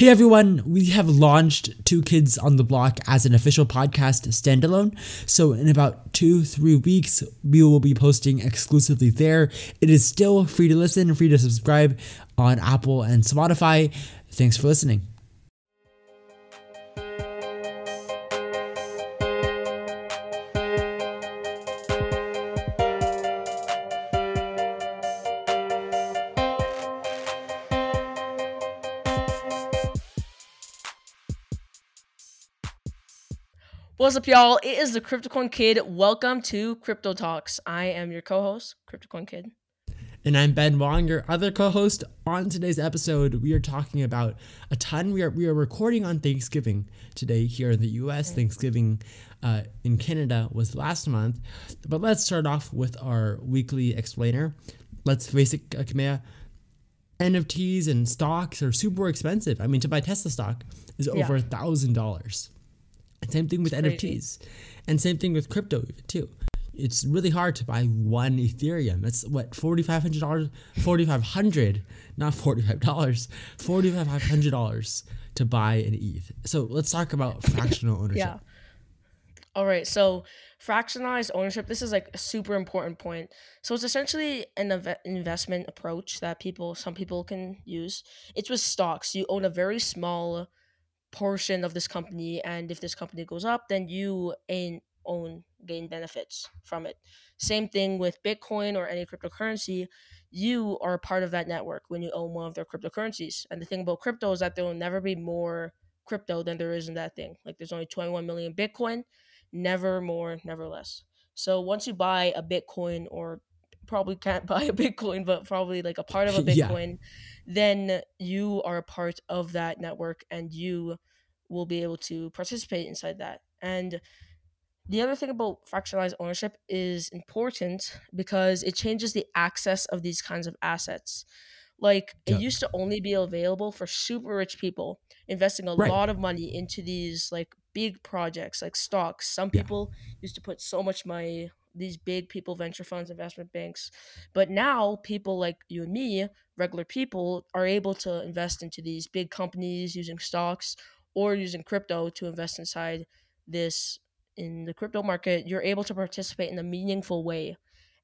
Hey everyone, we have launched Two Kids on the Block as an official podcast standalone. So, in about two, three weeks, we will be posting exclusively there. It is still free to listen, free to subscribe on Apple and Spotify. Thanks for listening. What's up, y'all? It is the CryptoCoin Kid. Welcome to Crypto Talks. I am your co-host, CryptoCoin Kid. And I'm Ben Wong, your other co-host. On today's episode, we are talking about a ton. We are we are recording on Thanksgiving today here in the U.S. Thanksgiving uh, in Canada was last month, but let's start off with our weekly explainer. Let's face it, Kamea, NFTs and stocks are super expensive. I mean, to buy Tesla stock is over a thousand dollars. Same thing with NFTs, and same thing with crypto even too. It's really hard to buy one Ethereum. That's what forty five hundred dollars, forty five hundred, not forty five dollars, forty five hundred dollars to buy an ETH. So let's talk about fractional ownership. Yeah. All right. So fractionalized ownership. This is like a super important point. So it's essentially an investment approach that people, some people can use. It's with stocks. You own a very small portion of this company and if this company goes up then you ain, own gain benefits from it. Same thing with bitcoin or any cryptocurrency. You are part of that network when you own one of their cryptocurrencies. And the thing about crypto is that there will never be more crypto than there is in that thing. Like there's only 21 million bitcoin never more never less. So once you buy a bitcoin or probably can't buy a bitcoin but probably like a part of a bitcoin yeah then you are a part of that network and you will be able to participate inside that. And the other thing about fractionalized ownership is important because it changes the access of these kinds of assets. Like yeah. it used to only be available for super rich people investing a right. lot of money into these like big projects like stocks. Some people yeah. used to put so much money these big people venture funds investment banks. But now people like you and me regular people are able to invest into these big companies using stocks or using crypto to invest inside this in the crypto market. You're able to participate in a meaningful way.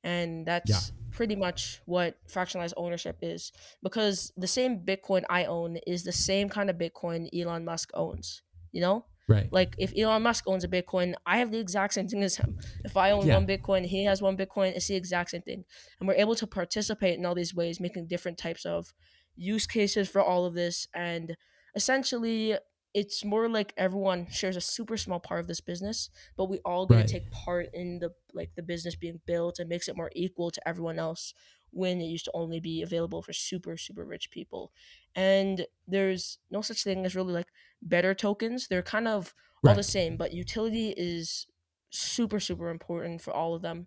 And that's yeah. pretty much what fractionalized ownership is. Because the same bitcoin i own is the same kind of bitcoin elon musk owns you know Right. Like if Elon Musk owns a Bitcoin, I have the exact same thing as him. If I own yeah. one Bitcoin, he has one Bitcoin, it's the exact same thing. And we're able to participate in all these ways, making different types of use cases for all of this. And essentially, it's more like everyone shares a super small part of this business, but we all get right. to take part in the like the business being built and makes it more equal to everyone else when it used to only be available for super super rich people and there's no such thing as really like better tokens they're kind of right. all the same but utility is super super important for all of them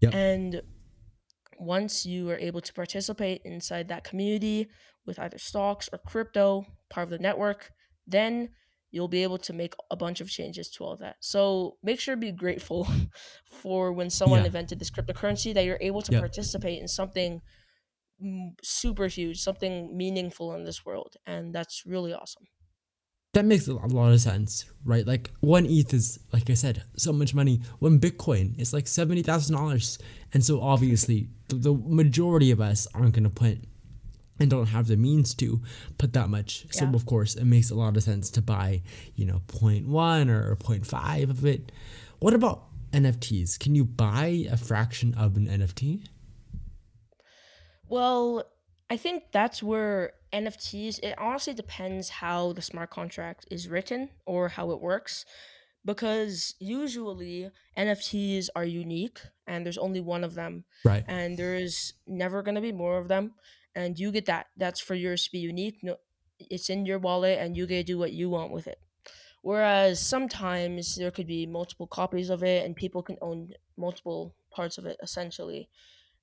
yep. and once you are able to participate inside that community with either stocks or crypto part of the network then you'll be able to make a bunch of changes to all that. So make sure to be grateful for when someone yeah. invented this cryptocurrency that you're able to yep. participate in something super huge, something meaningful in this world. And that's really awesome. That makes a lot of sense, right? Like one ETH is, like I said, so much money. One Bitcoin is like $70,000. And so obviously, the, the majority of us aren't going to put and don't have the means to put that much. Yeah. So of course it makes a lot of sense to buy, you know, 0.1 or 0.5 of it. What about NFTs? Can you buy a fraction of an NFT? Well, I think that's where NFTs it honestly depends how the smart contract is written or how it works because usually NFTs are unique and there's only one of them. Right. And there is never going to be more of them and you get that. That's for yours to be unique. No, it's in your wallet, and you get to do what you want with it. Whereas sometimes there could be multiple copies of it, and people can own multiple parts of it essentially,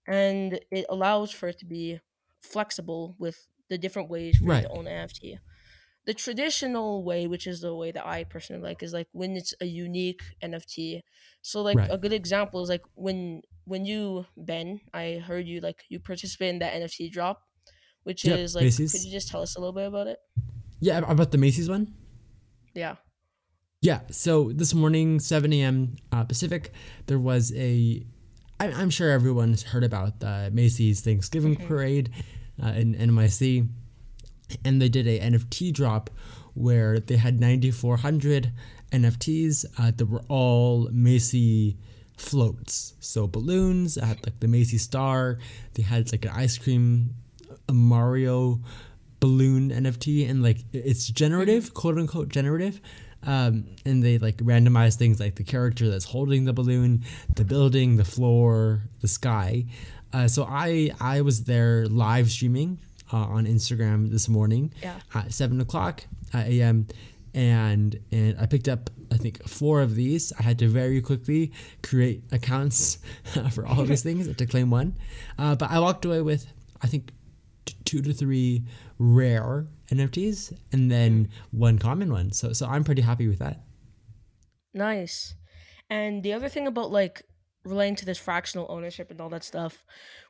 and it allows for it to be flexible with the different ways for right. you to own an NFT. The traditional way, which is the way that I personally like, is like when it's a unique NFT. So like right. a good example is like when when you Ben, I heard you like you participate in that NFT drop, which yep, is like could you just tell us a little bit about it? Yeah, about the Macy's one. Yeah. Yeah. So this morning, 7 a.m. Uh, Pacific, there was a. I, I'm sure everyone's heard about the Macy's Thanksgiving parade uh, in NYC, and they did a NFT drop where they had 9,400 NFTs uh, that were all Macy floats. So balloons, I had like the Macy star. They had like an ice cream, a Mario balloon NFT, and like it's generative, quote unquote generative. Um, and they like randomize things like the character that's holding the balloon, the building, the floor, the sky. Uh, so I I was there live streaming uh, on Instagram this morning Yeah. at seven o'clock uh, a.m. and and I picked up I think four of these. I had to very quickly create accounts for all of these things to claim one, uh, but I walked away with I think t- two to three rare NFTs and then one common one. So so I'm pretty happy with that. Nice. And the other thing about like relating to this fractional ownership and all that stuff,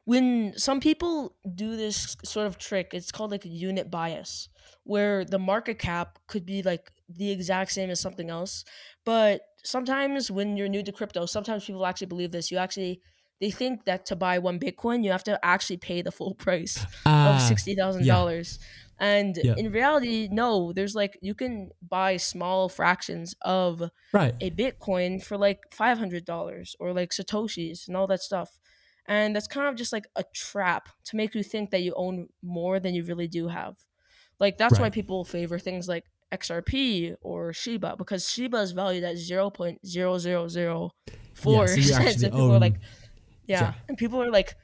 when some people do this sort of trick, it's called like a unit bias, where the market cap could be like the exact same as something else. But sometimes when you're new to crypto, sometimes people actually believe this. You actually they think that to buy one Bitcoin, you have to actually pay the full price of Ah, sixty thousand dollars. And Yeah. in reality, no, there's like you can buy small fractions of right. a Bitcoin for like five hundred dollars or like Satoshis and all that stuff. And that's kind of just like a trap to make you think that you own more than you really do have. Like that's why people favor things like XRP or Shiba because Shiba is valued at zero point zero zero zero four so cents. actually And people are like, yeah. yeah. And people are like,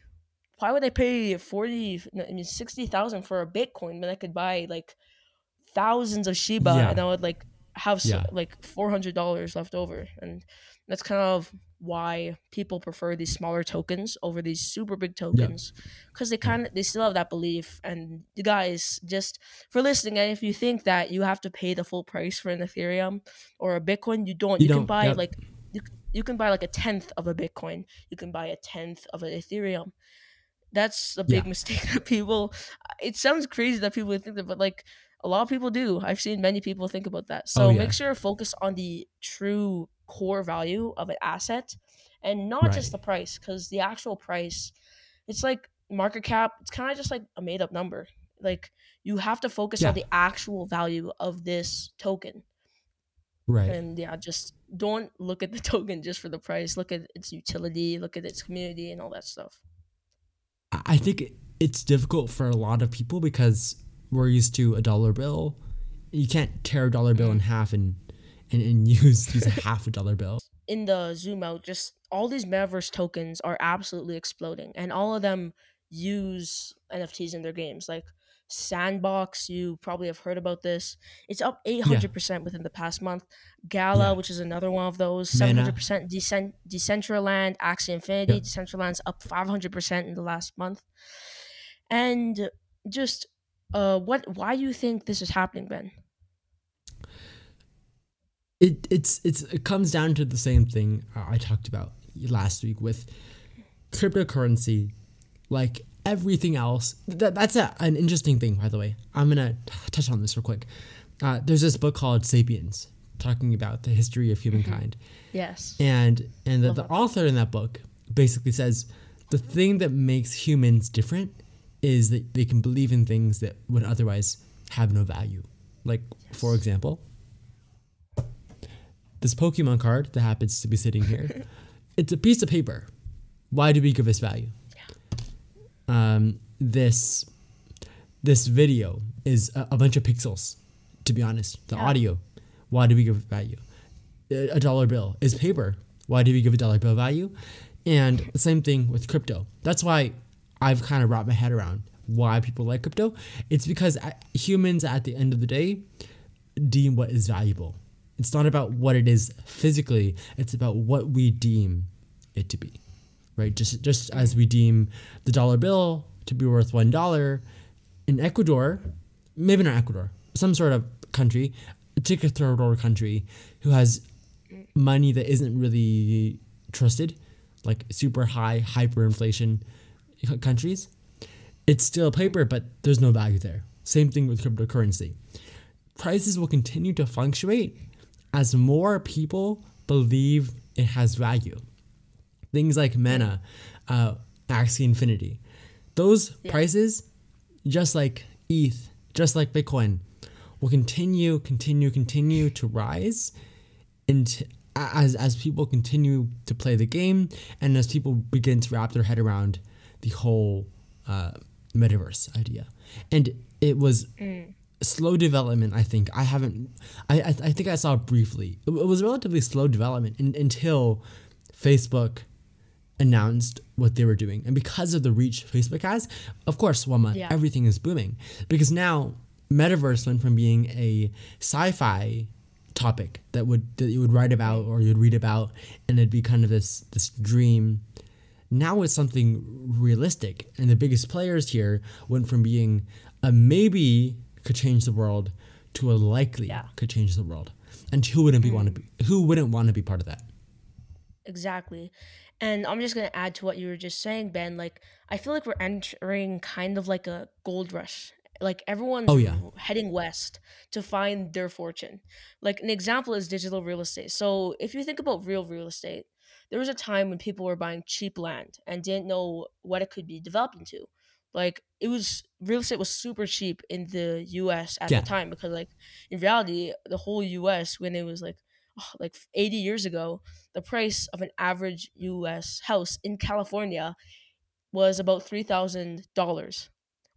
why would I pay 40, I mean, 60,000 for a Bitcoin when I could buy like thousands of Shiba Yeah. and I would like have Yeah. like $400 left over. And that's kind of why people prefer these smaller tokens over these super big tokens because they kind of they still have that belief and you guys just for listening and if you think that you have to pay the full price for an ethereum or a bitcoin you don't You you, don't, can buy yep. like you, you can buy like a tenth of a bitcoin you can buy a tenth of an ethereum that's a big Yeah. mistake that people it sounds crazy that people think that but like a lot of people do i've seen many people think about that oh, so Oh, yeah. make sure to focus on the true core value of an asset and not Right. just the price because the actual price it's like market cap it's kind of just like a made up number like you have to focus Yeah. on the actual value of this token Right. and yeah just don't look at the token just for the price look at its utility look at its community and all that stuff I think it's difficult for a lot of people because we're used to a dollar bill. You can't tear a dollar bill in mm-hmm. half and and, and use use a half a dollar bill. in the zoom out, just all these metaverse tokens are absolutely exploding, and all of them use NFTs in their games. Like Sandbox, you probably have heard about this. It's up eight hundred percent within the past month. Gala, Yeah. which is another one of those, seven hundred percent. Decent Decentraland, Axie Infinity, Yeah. Decentraland's up five hundred percent in the last month. And just uh, what? Why do you think this is happening, Ben? It it's it's it comes down to the same thing I talked about last week with cryptocurrency, like everything else. That, that's a, an interesting thing, by the way. I'm gonna t- touch on this real quick. Uh, there's this book called *Sapiens*, talking about the history of humankind. Yes. and and the, the author in that book basically says the thing that makes humans different is that they can believe in things that would otherwise have no value like for example this pokemon card that happens to be sitting here it's a piece of paper why do we give this value um this this video is a, a bunch of pixels to be honest the Yeah. audio why do we give it value a a dollar bill is paper. Why do we give a dollar bill value? And the same thing with crypto. That's why I've kind of wrapped my head around why people like crypto. It's because humans, at the end of the day, deem what is valuable. It's not about what it is physically. It's about what we deem it to be, right? Just just as we deem the dollar bill to be worth one dollar in Ecuador, maybe not Ecuador, some sort of country, take a third world country who has money that isn't really trusted, like super high hyperinflation countries, it's still paper, but there's no value there. Same thing with cryptocurrency. prices will continue to fluctuate as more people believe it has value. Things like Mana, uh, Axie Infinity, those Yeah. prices, just like ETH, just like Bitcoin, will continue, continue, continue to rise, and as as people continue to play the game, and as people begin to wrap their head around the whole uh, metaverse idea, and it was slow development. I think I haven't. I I, I think I saw it briefly. It, it was relatively slow development in, until Facebook announced what they were doing, and because of the reach Facebook has, of course, Wama, Yeah. everything is booming because now metaverse went from being a sci-fi topic that would that you would write about or you'd read about, and it'd be kind of this this dream. Now it's something realistic, and the biggest players here went from being a maybe could change the world to a likely Yeah. could change the world. And who wouldn't be mm-hmm. want to be who wouldn't want to be part of that? Exactly. And I'm just going to add to what you were just saying, Ben. Like, I feel like we're entering kind of like a gold rush. Like, everyone's Oh, yeah. heading west to find their fortune. Like, an example is digital real estate. So, if you think about real real estate, there was a time when people were buying cheap land and didn't know what it could be developed into. Like, it was real estate was super cheap in the US at Yeah. the time because, like, in reality, the whole US, when it was like, like 80 years ago, the price of an average US house in California was about $3,000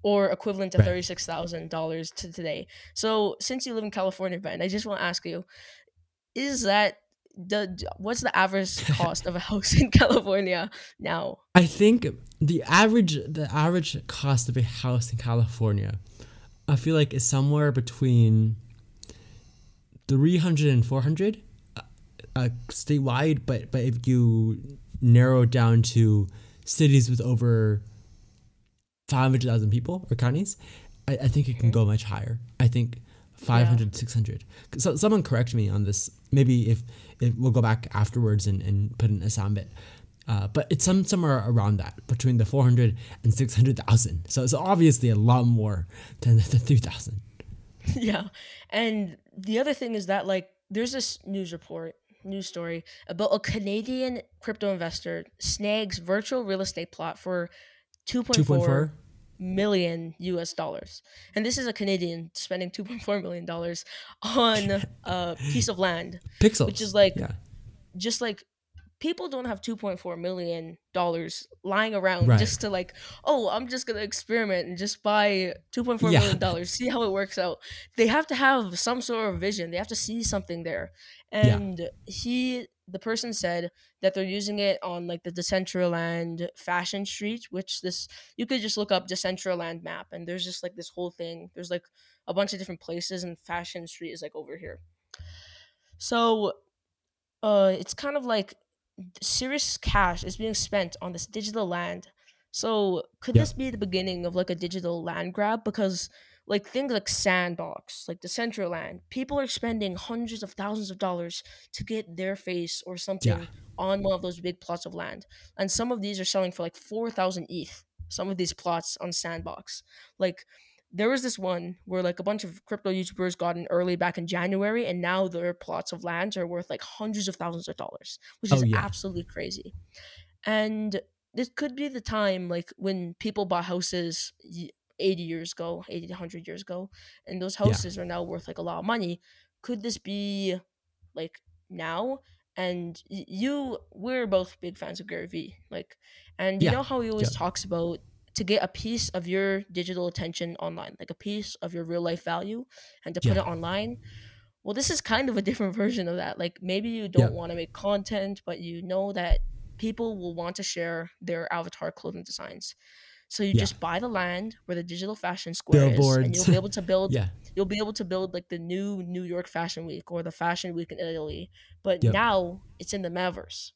or equivalent to $36,000 to today. So, since you live in California, Ben, I just want to ask you is that the what's the average cost of a house in California now? I think the average the average cost of a house in California, I feel like is somewhere between 300 and 400 uh, uh, statewide, but but if you narrow it down to cities with over 500,000 people or counties, I, I think it can go much higher. I think 500, 600. So someone correct me on this. Maybe if, if we'll go back afterwards and, and put in a sound bit. Uh, but it's some somewhere around that between the 400 and 600,000. So it's obviously a lot more than the 3,000. yeah. And the other thing is that like there's this news report, news story about a Canadian crypto investor snags virtual real estate plot for 2.4 2.4. US dollars. And this is a Canadian spending 2.4 million dollars on a piece of land. Pixels. Which is like- yeah. Just like people don't have 2.4 million dollars lying around Right. just to like, oh, I'm just going to experiment and just buy 2.4 Yeah. million dollars, see how it works out. They have to have some sort of vision. They have to see something there. Yeah. And he the person said that they're using it on like the Decentraland fashion street, which this you could just look up Decentraland map and there's just like this whole thing. There's like a bunch of different places and fashion street is like over here. So uh it's kind of like serious cash is being spent on this digital land. So could Yeah. this be the beginning of like a digital land grab? Because like things like Sandbox, like Decentraland, people are spending hundreds of thousands of dollars to get their face or something Yeah. on one of those big plots of land. And some of these are selling for like four thousand ETH. Some of these plots on Sandbox. Like there was this one where like a bunch of crypto YouTubers got in early back in January, and now their plots of land are worth like hundreds of thousands of dollars, which Oh, is yeah. absolutely crazy. And this could be the time like when people bought houses 80 years ago, 80 to 100 years ago, and those Yeah. houses are now worth like a lot of money. Could this be like now? And you, we're both big fans of Gary Vee, like, and you Yeah. know how he always Yeah. talks about to get a piece of your digital attention online, like a piece of your real life value, and to put Yeah. it online. Well, this is kind of a different version of that. Like maybe you don't Yeah. want to make content, but you know that people will want to share their avatar clothing designs. So you Yeah. just buy the land where the digital fashion square is, and you'll be able to build. Yeah. You'll be able to build like the new New York Fashion Week or the Fashion Week in Italy, but Yep. now it's in the metaverse,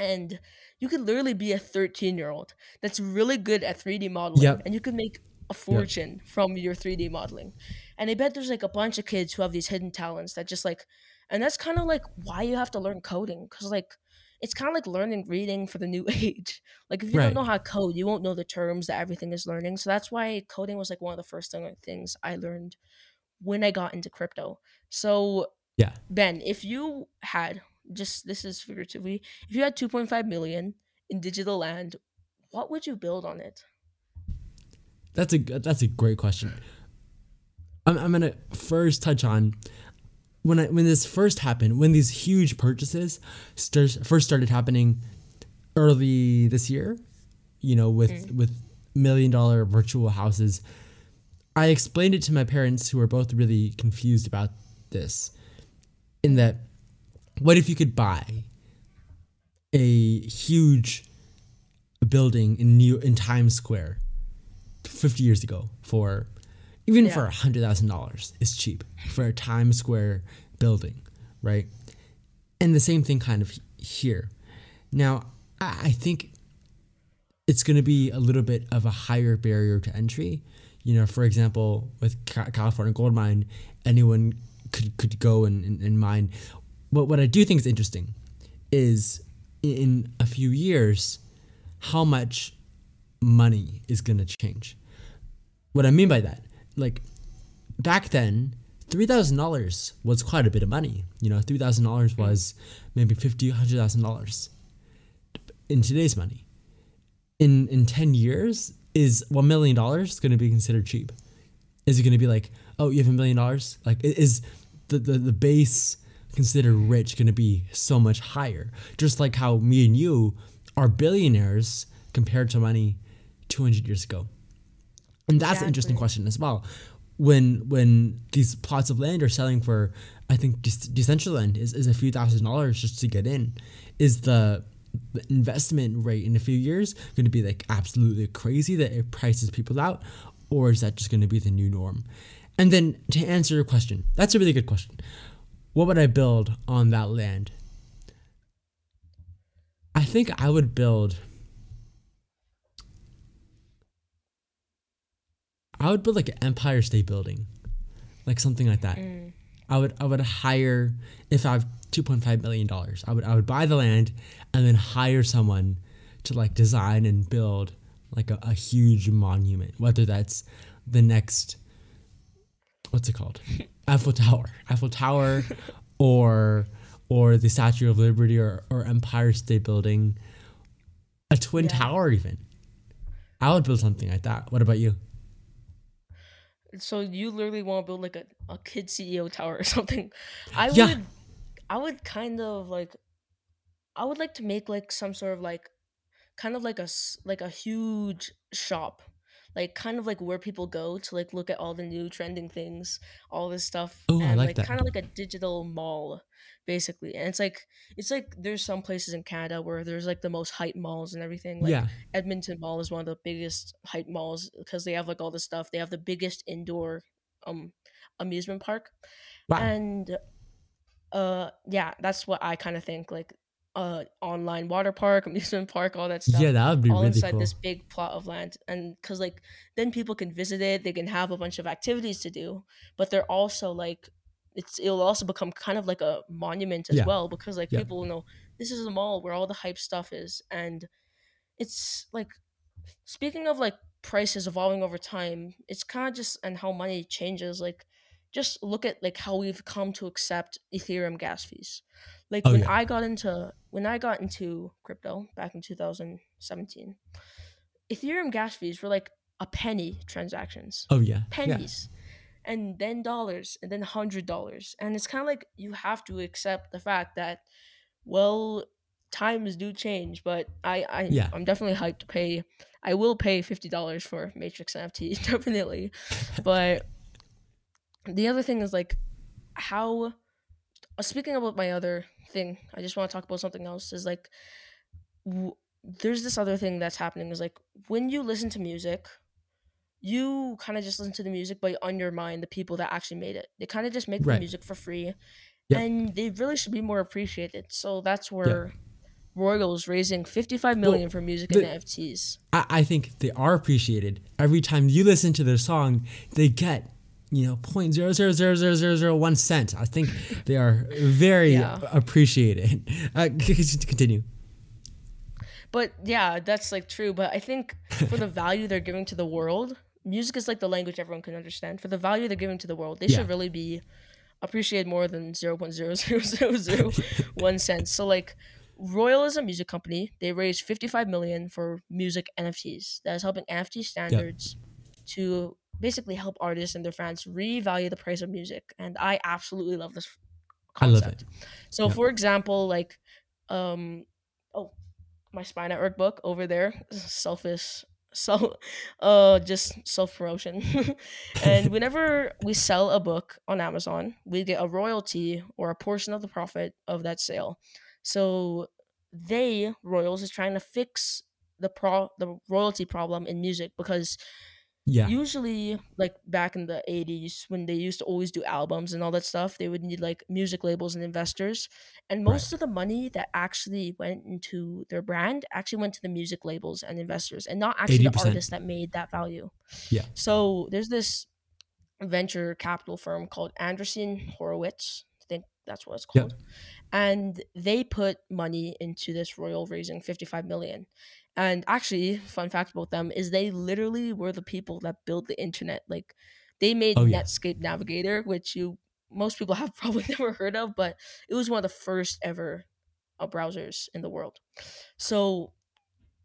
and you could literally be a 13 year old that's really good at 3D modeling, Yep. and you could make a fortune from your 3D modeling. And I bet there's like a bunch of kids who have these hidden talents that just like, and that's kind of like why you have to learn coding because like it's kind of like learning reading for the new age. Like if you Right. don't know how to code, you won't know the terms that everything is learning. So that's why coding was like one of the first things I learned when I got into crypto. So Yeah. Ben, if you had just this is figuratively, if you had 2.5 million in digital land, what would you build on it? That's a that's a great question. I'm, I'm gonna first touch on when I when this first happened, when these huge purchases start, first started happening early this year, you know, with mm. with million dollar virtual houses. I explained it to my parents who were both really confused about this. In that what if you could buy a huge building in New in Times Square 50 years ago for even Yeah. for a hundred thousand dollars is cheap for a Times Square building, right? And the same thing kind of here. Now, I I think it's going to be a little bit of a higher barrier to entry. You know, for example, with California Gold Mine, anyone could, could go and, and, and mine. But what I do think is interesting is in a few years, how much money is going to change. What I mean by that, like back then, three thousand dollars was quite a bit of money. You know, three thousand dollars mm. was maybe fifty, hundred thousand dollars in today's money. In in ten years, is one million dollars going to be considered cheap? Is it going to be like, oh, you have a million dollars? Like, is the the, the base considered rich going to be so much higher? Just like how me and you are billionaires compared to money two hundred years ago. And that's an interesting question as well. When when these plots of land are selling for, I think Dec- Decentraland is, is a few thousand dollars just to get in. Is the investment rate in a few years going to be like absolutely crazy that it prices people out, or is that just going to be the new norm? And then to answer your question, that's a really good question. What would I build on that land? I think I would build. I would build like an Empire State Building, like something like that. Mm. I would I would hire if I have two point five million dollars. I would I would buy the land and then hire someone to like design and build like a, a huge monument, whether that's the next what's it called Eiffel Tower, Eiffel Tower, or or the Statue of Liberty or, or Empire State Building, a twin Yeah. tower even. I would build something like that. What about you? So you literally want to build like a, a kid CEO tower or something. I Yeah. would I would kind of like I would like to make like some sort of like kind of like a like a huge shop. Like kind of like where people go to like look at all the new trending things, all this stuff. Ooh, I and like like that. kind of like a digital mall basically. And it's like it's like there's some places in Canada where there's like the most hype malls and everything. Like yeah, Edmonton Mall is one of the biggest hype malls because they have like all this stuff. They have the biggest indoor um amusement park. wow. And uh yeah, that's what I kind of think like uh online water park, amusement park, all that stuff. yeah, that would be all really inside cool. this big plot of land and cuz like then people can visit it, they can have a bunch of activities to do, but they're also like it's it'll also become kind of like a monument as Yeah. well because like Yeah. people will know this is a mall where all the hype stuff is and it's like speaking of like prices evolving over time it's kind of just and how money changes like just look at like how we've come to accept ethereum gas fees like Oh, when yeah. i got into when i got into crypto back in 2017 ethereum gas fees were like a penny transactions Oh yeah, yeah. pennies and then dollars and then hundred dollars and it's kind of like you have to accept the fact that well times do change but i i Yeah. i'm definitely hyped to pay i will pay $50 for matrix nft definitely but the other thing is like how uh, speaking about my other thing i just want to talk about something else is like w- there's this other thing that's happening is like when you listen to music you kind of just listen to the music but you undermine the people that actually made it they kind of just make Right. the music for free Yep. and they really should be more appreciated so that's where royals raising 55 million for music the- and nfts I, I think they are appreciated. Every time you listen to their song, they get, you know, point zero zero zero zero zero zero one cent. I think they are very Yeah. appreciated. Uh, continue. but yeah that's like true but i think for the value they're giving to the world music is like the language everyone can understand. For the value they're giving to the world, they Yeah. should really be appreciated more than zero point zero zero zero zero one cent. So like Royal is a music company. They raised 55 million for music NFTs. That is helping NFT standards to basically help artists and their fans revalue the price of music. And I absolutely love this concept. I love it. So Yeah. for example, like um oh my spy network book over there, selfish so uh just self promotion. and whenever we sell a book on Amazon, we get a royalty or a portion of the profit of that sale. So they Royals is trying to fix the pro the royalty problem in music because Yeah. usually like back in the 80s when they used to always do albums and all that stuff they would need like music labels and investors and Right. most of the money that actually went into their brand actually went to the music labels and investors and not actually the 80%. artists that made that value Yeah. so there's this venture capital firm called Andreessen Horowitz I think that's what it's Yep. called and they put money into this royal raising 55 million and actually fun fact about them is they literally were the people that built the internet like they made Oh, yeah. netscape navigator which you most people have probably never heard of but it was one of the first ever uh, browsers in the world so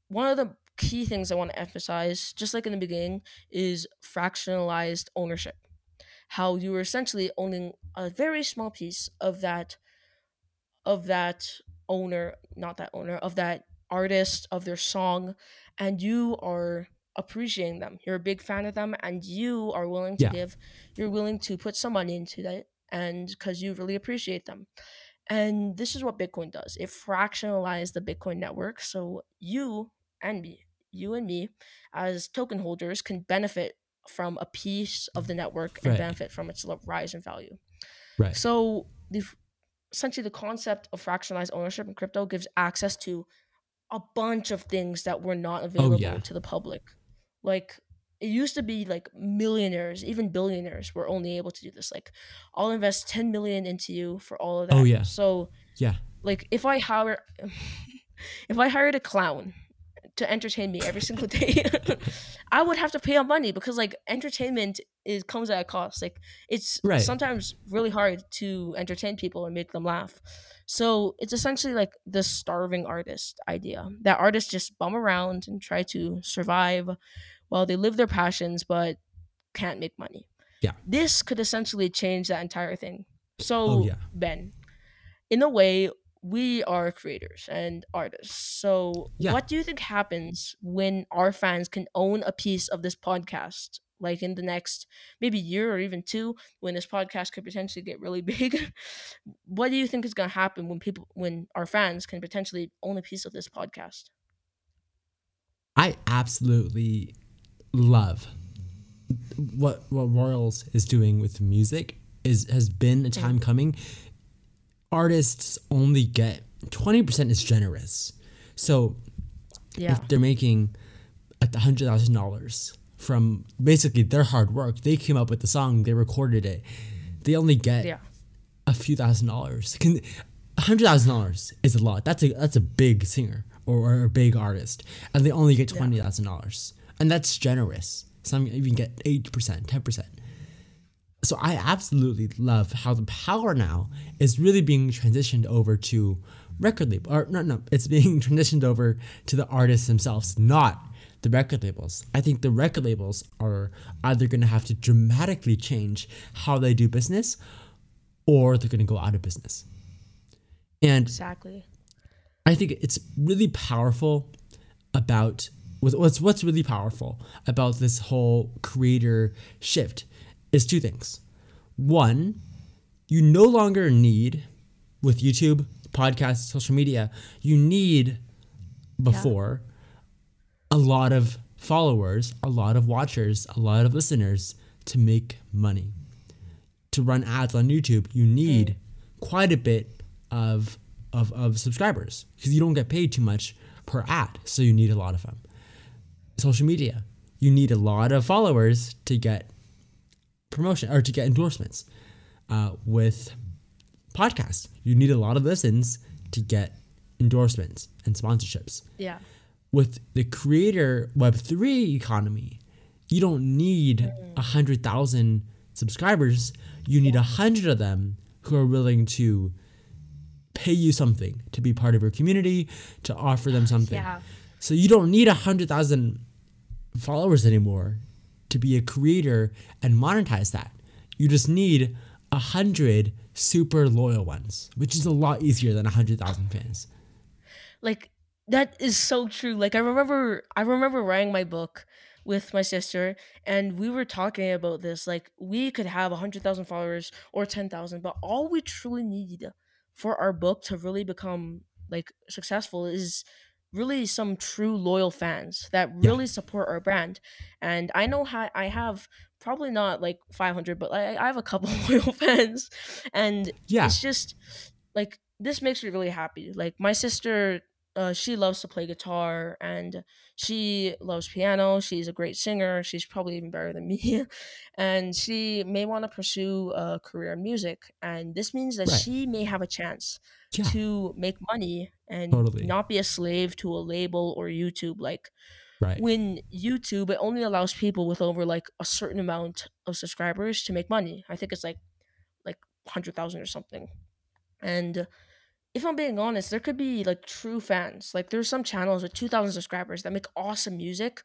one of the key things i want to emphasize just like in the beginning is fractionalized ownership how you were essentially owning a very small piece of that of that owner not that owner of that artist of their song and you are appreciating them you're a big fan of them and you are willing to Yeah. give you're willing to put some money into that and because you really appreciate them and this is what bitcoin does it fractionalized the bitcoin network so you and me you and me as token holders can benefit from a piece of the network and Right. benefit from its rise in value Right. so the essentially the concept of fractionalized ownership in crypto gives access to a bunch of things that were not available Oh, yeah. to the public. Like it used to be like millionaires, even billionaires were only able to do this. Like I'll invest 10 million into you for all of oh, that. Oh, yeah. So Yeah. like if I hire if I hired a clown to entertain me every single day, I would have to pay out money because like entertainment is comes at a cost. Like it's Right. sometimes really hard to entertain people and make them laugh. So it's essentially like the starving artist idea. That artists just bum around and try to survive while they live their passions but can't make money. Yeah. This could essentially change that entire thing. So Oh, yeah. Ben, in a way, we are creators and artists. So, Yeah. what do you think happens when our fans can own a piece of this podcast? Like in the next maybe year or even two, when this podcast could potentially get really big, what do you think is going to happen when people, when our fans can potentially own a piece of this podcast? I absolutely love what what Royals is doing with music is has been a mm-hmm. time coming. Artists only get twenty percent is generous. So Yeah, if they're making a hundred thousand dollars from basically their hard work, they came up with the song, they recorded it. They only get yeah, a few thousand dollars. Can hundred thousand dollars is a lot. That's a that's a big singer or, or a big artist, and they only get twenty thousand dollars, and that's generous. Some even get eight percent, ten percent. So I absolutely love how the power now is really being transitioned over to record label or no no it's being transitioned over to the artists themselves, not the record labels. I think the record labels are either going to have to dramatically change how they do business or they're going to go out of business. And exactly. I think it's really powerful about what's what's really powerful about this whole creator shift is two things. One, you no longer need with YouTube, podcasts, social media, you need before a lot of followers, a lot of watchers, a lot of listeners to make money. To run ads on YouTube, you need quite a bit of of, of subscribers because you don't get paid too much per ad, so you need a lot of them. Social media, you need a lot of followers to get promotion or to get endorsements. Uh, with podcasts, you need a lot of listens to get endorsements and sponsorships Yeah, with the creator web3 economy you don't need a hundred thousand subscribers. You need a hundred of them who are willing to pay you something to be part of your community, to offer them something. Yeah. So you don't need a hundred thousand followers anymore to be a creator and monetize that. You just need a hundred super loyal ones, which is a lot easier than a hundred thousand fans. like that is so true like i remember i remember writing my book with my sister and we were talking about this like we could have 100000 followers or 10000 but all we truly need for our book to really become like successful is really some true loyal fans that Yeah. really support our brand and i know how i have probably not like 500 but I, I have a couple loyal fans and Yeah. it's just like this makes me really happy. Like my sister, uh, she loves to play guitar and she loves piano. She's a great singer. She's probably even better than me, and she may want to pursue a career in music. And this means that Right. she may have a chance Yeah. to make money and Totally. not be a slave to a label or YouTube. Like Right. when YouTube, it only allows people with over like a certain amount of subscribers to make money. I think it's like like hundred thousand or something. And if I'm being honest, there could be like true fans. Like there's some channels with two thousand subscribers that make awesome music,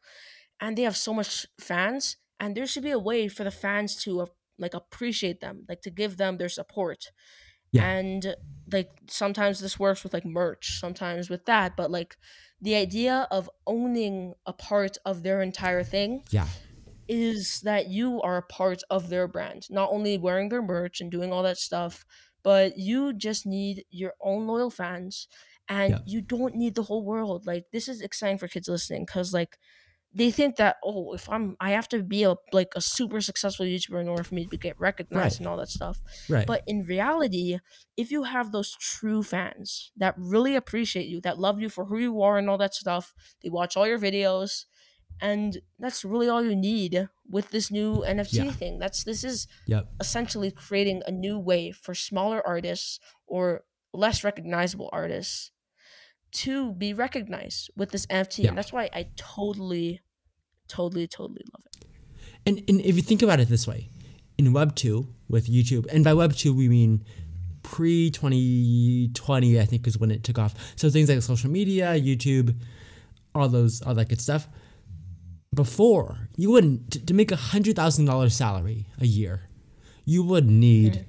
and they have so much fans. And there should be a way for the fans to uh, like appreciate them, like to give them their support. Yeah. And like sometimes this works with like merch, sometimes with that, but like the idea of owning a part of their entire thing Yeah. is that you are a part of their brand, not only wearing their merch and doing all that stuff, but you just need your own loyal fans and Yeah. you don't need the whole world. Like this is exciting for kids listening cuz like they think that oh, if I'm I have to be a like a super successful YouTuber in order for me to get recognized Right. and all that stuff. Right. But in reality, if you have those true fans that really appreciate you, that love you for who you are and all that stuff, they watch all your videos, and that's really all you need with this new NFT Yeah. thing. That's this is yep. essentially creating a new way for smaller artists or less recognizable artists to be recognized with this NFT. Yeah. And that's why I totally, totally, totally love it. And, and if you think about it this way, in Web 2 with YouTube, and by Web 2 we mean pre 2020, I think is when it took off. So things like social media, YouTube, all those, all that good stuff. Before, you wouldn't, to, to make a $100,000 salary a year, you would need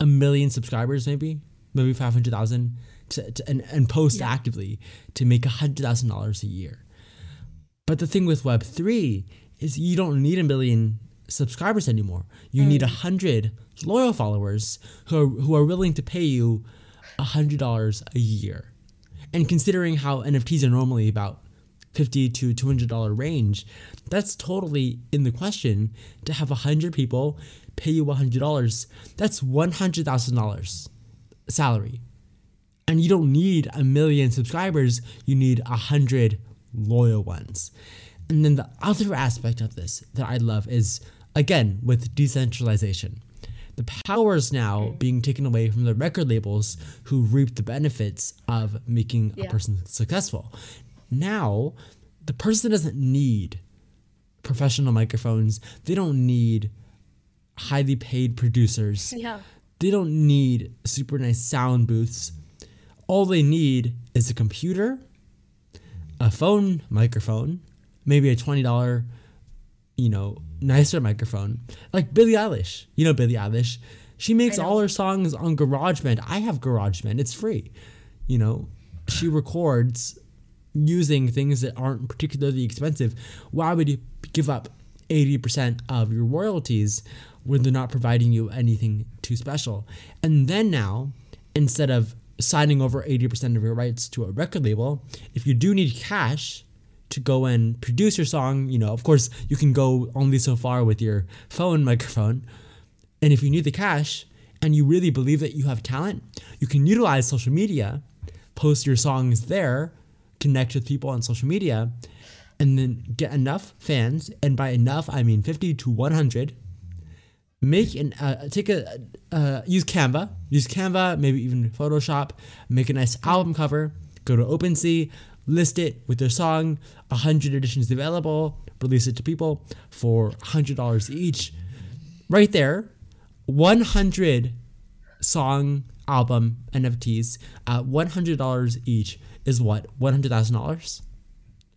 a million subscribers, maybe, maybe 500,000 to, to, and, and post Yeah. actively to make a $100,000 a year. But the thing with Web3 is you don't need a million subscribers anymore. You need a hundred loyal followers who are, who are willing to pay you a hundred dollars a year. And considering how NFTs are normally about fifty to two hundred dollar range, that's totally in the question to have a hundred people pay you a hundred dollars. That's one hundred thousand dollars salary. And you don't need a million subscribers you need a hundred loyal ones. And then the other aspect of this that i love is again with decentralization. The power is now being taken away from the record labels who reap the benefits of making a person successful now the person doesn't need professional microphones they don't need highly paid producers Yeah. they don't need super nice sound booths. All they need is a computer, a phone microphone, maybe a $20, you know, nicer microphone. Like Billie Eilish. You know Billie Eilish. She makes all her songs on GarageBand. I have GarageBand. It's free. You know, she records using things that aren't particularly expensive. Why would you give up 80% of your royalties when they're not providing you anything too special? And then now, instead of signing over 80% of your rights to a record label, if you do need cash to go and produce your song, you know, of course, you can go only so far with your phone microphone. And if you need the cash and you really believe that you have talent, you can utilize social media, post your songs there, connect with people on social media, and then get enough fans. And by enough, I mean 50 to 100. Make an uh, take a uh, use Canva, use Canva, maybe even Photoshop. Make a nice album cover. Go to OpenSea, list it with their song, 100 editions available, release it to people for $100 each. Right there, 100 song album NFTs at $100 each is what? $100,000?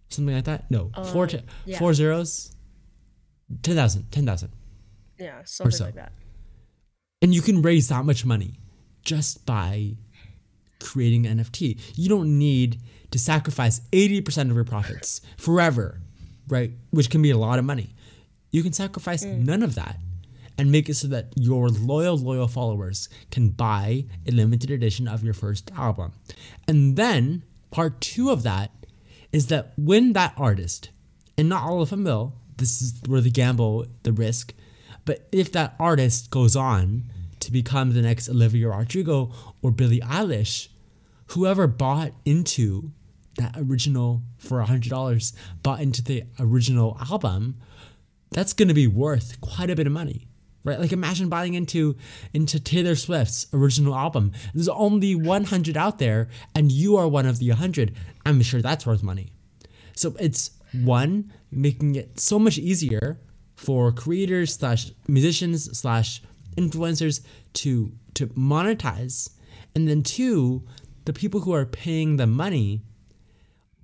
Something like that? No, uh, four, t- yeah. four zeros? 10,000. 10,000. Yeah, something so. like that. And you can raise that much money just by creating an NFT. You don't need to sacrifice 80% of your profits forever, right? Which can be a lot of money. You can sacrifice mm. none of that and make it so that your loyal, loyal followers can buy a limited edition of your first album. And then part two of that is that when that artist, and not all of them will, this is where the gamble, the risk, but if that artist goes on to become the next Olivia Rodrigo or Billie Eilish, whoever bought into that original for $100, bought into the original album, that's going to be worth quite a bit of money. Right? Like imagine buying into into Taylor Swift's original album. There's only 100 out there and you are one of the 100. I'm sure that's worth money. So it's one making it so much easier for creators slash musicians slash influencers to to monetize, and then two, the people who are paying the money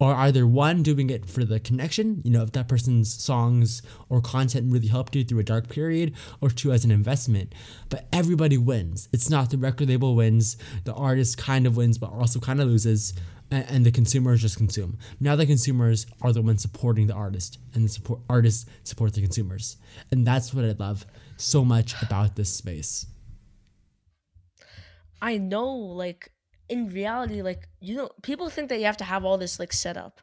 are either one doing it for the connection, you know, if that person's songs or content really helped you through a dark period, or two as an investment. But everybody wins. It's not the record label wins, the artist kind of wins, but also kind of loses, and, the consumers just consume. Now the consumers are the ones supporting the artist, and the support artists support the consumers, and that's what I love so much about this space. I know, like in reality, like you know, people think that you have to have all this like setup,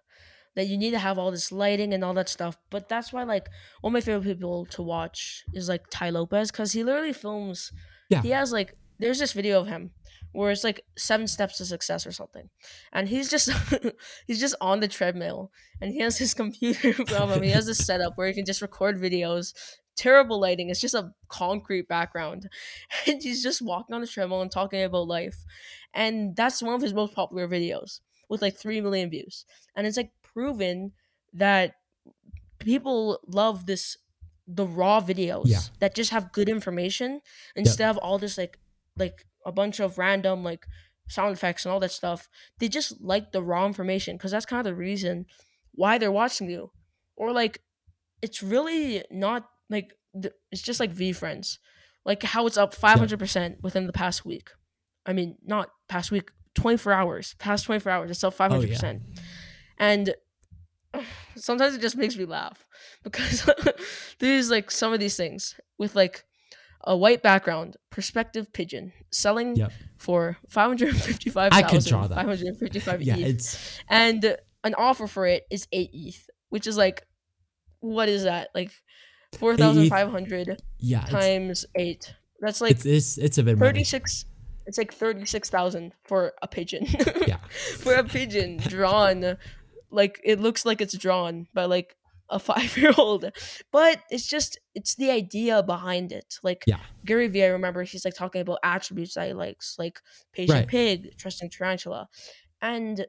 that you need to have all this lighting and all that stuff. But that's why, like, one of my favorite people to watch is like Tai Lopez because he literally films. Yeah. He has like, there's this video of him where it's like seven steps to success or something, and he's just he's just on the treadmill and he has his computer problem. He has this setup where he can just record videos. Terrible lighting. It's just a concrete background, and he's just walking on the treadmill and talking about life. And that's one of his most popular videos with like 3 million views. And it's like proven that people love this the raw videos Yeah. that just have good information instead of all this like like a bunch of random like sound effects and all that stuff. They just like the raw information because that's kind of the reason why they're watching you. Or like it's really not like th- it's just like VeeFriends like how it's up 500% within the past week I mean, not past week, 24 hours, past 24 hours, it's up 500%. And sometimes it just makes me laugh because there's like some of these things with like a white background, perspective pigeon selling Yep. for 555 I could draw that. 555 Yeah, ETH. it's And an offer for it is 8 ETH, which is like, what is that? Like 4,500 yeah, times 8. That's like it's it's it's a bit 36 it's like 36,000 for a pigeon. Yeah. for a pigeon drawn like it looks like it's drawn by like a 5-year-old. But it's just it's the idea behind it. Like Yeah. Gary Vee, I remember he's like talking about attributes that he likes, like patient Right. pig, trusting tarantula. And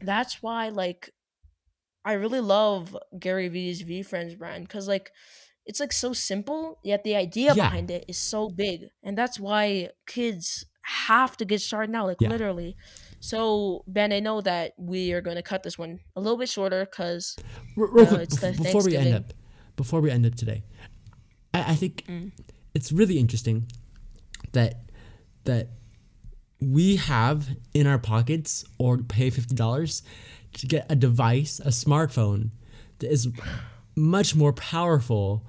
that's why like I really love Gary Vee's VeeFriends brand cuz like it's like so simple, yet the idea Yeah. behind it is so big. And that's why kids have to get started now, like Yeah. literally. So Ben, I know that we are going to cut this one a little bit shorter because Real, Uh, quick, before we end up, before we end up today, I, I think Mm. it's really interesting that that we have in our pockets or pay fifty dollars to get a device, a smartphone that is much more powerful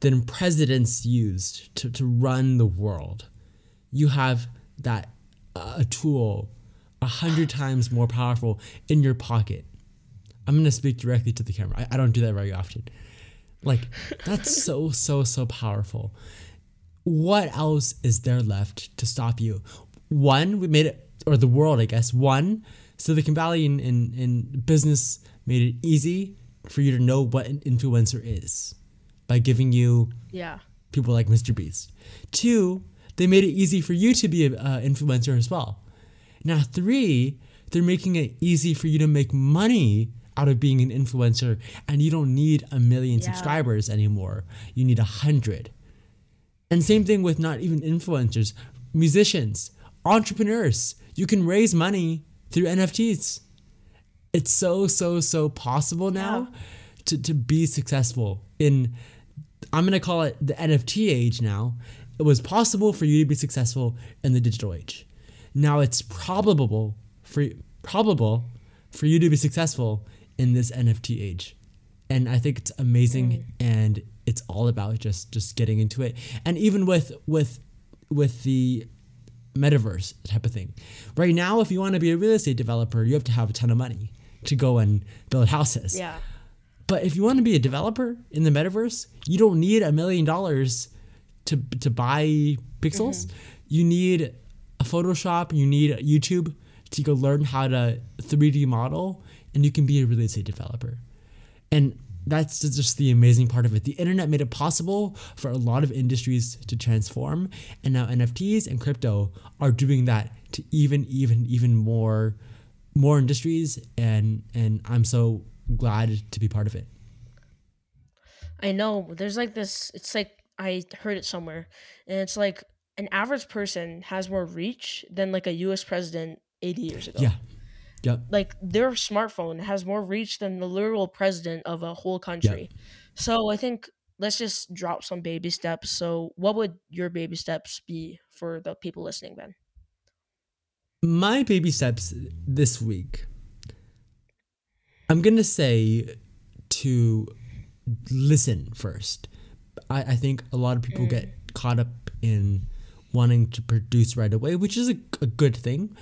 than presidents used to, to run the world. You have that uh, a tool a hundred times more powerful in your pocket. I'm gonna speak directly to the camera. I, I don't do that very often. Like that's so so so powerful. What else is there left to stop you? One, we made it, or the world, I guess. One, Silicon Valley in, in, in business made it easy for you to know what an influencer is by giving you yeah, people like Mr. Beast. Two, they made it easy for you to be an uh, influencer as well. Now, three, they're making it easy for you to make money out of being an influencer and you don't need a million Yeah. subscribers anymore. You need a hundred. And same thing with not even influencers, musicians, entrepreneurs. You can raise money through NFTs. It's so, so, so possible now to, to be successful in, I'm going to call it the NFT age now. It was possible for you to be successful in the digital age. Now it's probable for probable for you to be successful in this NFT age. And I think it's amazing and it's all about just just getting into it. And even with with with the metaverse type of thing. Right now if you want to be a real estate developer, you have to have a ton of money to go and build houses. Yeah. But if you want to be a developer in the metaverse, you don't need a million dollars to to buy pixels. Mm-hmm. You need a Photoshop, you need YouTube to go learn how to 3D model, and you can be a real estate developer. And that's just the amazing part of it. The internet made it possible for a lot of industries to transform, and now NFTs and crypto are doing that to even, even, even more, more industries. And and I'm so glad to be part of it. I know. There's like this. It's like I heard it somewhere, and it's like an average person has more reach than like a U.S. president 80 years ago. Yeah. Yep. Like their smartphone has more reach than the literal president of a whole country. So I think let's just drop some baby steps. So what would your baby steps be for the people listening, then? My baby steps this week. I'm gonna say to listen first. I, I think a lot of people mm. get caught up in wanting to produce right away, which is a, a good thing.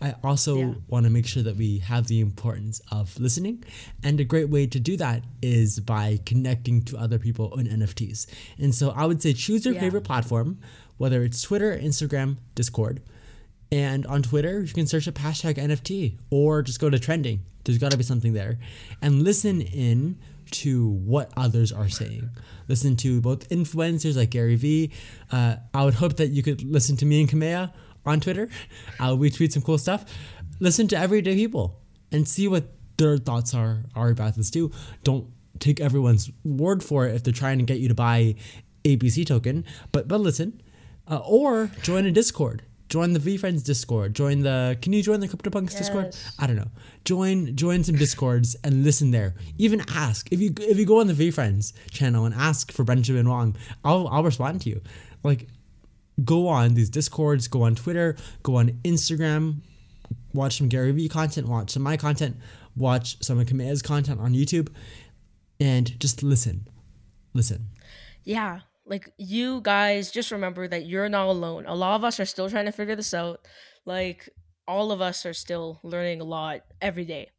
I also Yeah. want to make sure that we have the importance of listening. And a great way to do that is by connecting to other people in NFTs. And so I would say choose your Yeah. favorite platform, whether it's Twitter, Instagram, Discord. And on Twitter, you can search up hashtag NFT or just go to trending. There's got to be something there. And listen in to what others are saying. Listen to both influencers like Gary Vee. Uh, I would hope that you could listen to me and Kamea on Twitter. Uh, we tweet some cool stuff. Listen to everyday people and see what their thoughts are, are about this too. Don't take everyone's word for it if they're trying to get you to buy ABC token, but but listen, uh, or join a Discord. Join the VeeFriends Discord. Join the. Can you join the CryptoPunks Discord? I don't know. Join join some Discords and listen there. Even ask if you if you go on the VeeFriends channel and ask for Benjamin Wong, I'll I'll respond to you. Like, go on these Discords. Go on Twitter. Go on Instagram. Watch some Gary Vee content. Watch some my content. Watch some of Kamea's content on YouTube, and just listen. Listen. Yeah, like you guys just remember that you're not alone. A lot of us are still trying to figure this out. Like all of us are still learning a lot every day.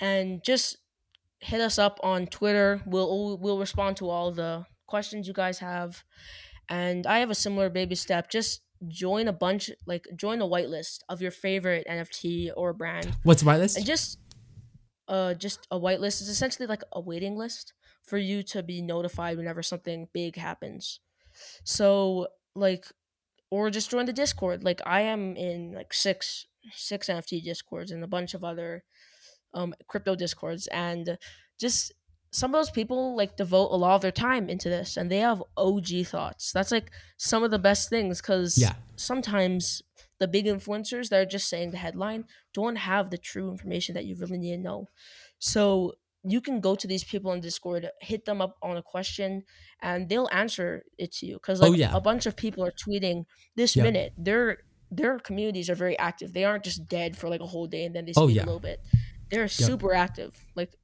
And just hit us up on Twitter. We'll we'll respond to all the questions you guys have. And I have a similar baby step. Just join a bunch like join a whitelist of your favorite NFT or brand What's whitelist? and just uh just a whitelist is essentially like a waiting list for you to be notified whenever something big happens so like or just join the discord like i am in like six six nft discords and a bunch of other um crypto discords and just some of those people like devote a lot of their time into this and they have og thoughts that's like some of the best things because Yeah. sometimes the big influencers that are just saying the headline don't have the true information that you really need to know. So you can go to these people on Discord, hit them up on a question, and they'll answer it to you. Because Oh, like yeah. a bunch of people are tweeting this minute. Their their communities are very active. They aren't just dead for like a whole day and then they Oh, speak yeah. a little bit. They're super active. Like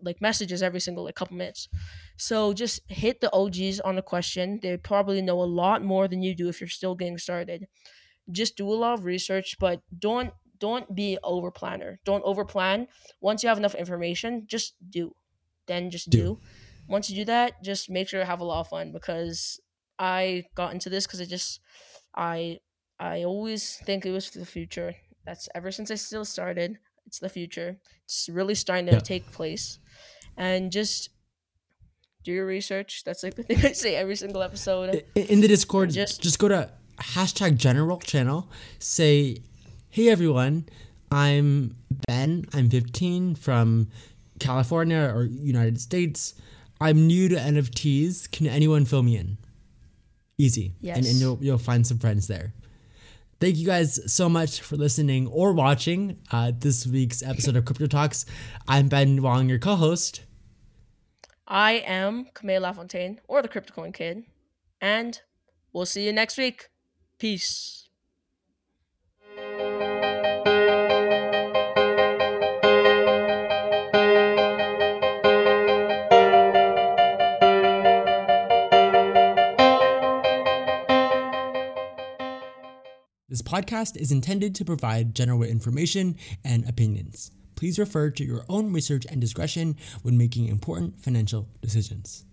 like messages every single like couple minutes. So just hit the OGs on a question. They probably know a lot more than you do if you're still getting started. Just do a lot of research, but don't don't be over planner. Don't over plan. Once you have enough information, just do. Then just Do. do. Once you do that, just make sure to have a lot of fun because I got into this because it just I I always think it was the future. That's ever since I still started. It's the future. It's really starting to Yeah. take place, and just do your research. That's like the thing I say every single episode. In the Discord, just, just go to hashtag general channel, say, hey everyone, I'm Ben. I'm 15 from California or United States. I'm new to NFTs. Can anyone fill me in? Easy. Yes. And, and you'll, you'll find some friends there. Thank you guys so much for listening or watching uh, this week's episode of Crypto Talks. I'm Ben Wong, your co host. I am Camille Lafontaine, or the CryptoCoin Kid, and we'll see you next week. Peace. This podcast is intended to provide general information and opinions. Please refer to your own research and discretion when making important financial decisions.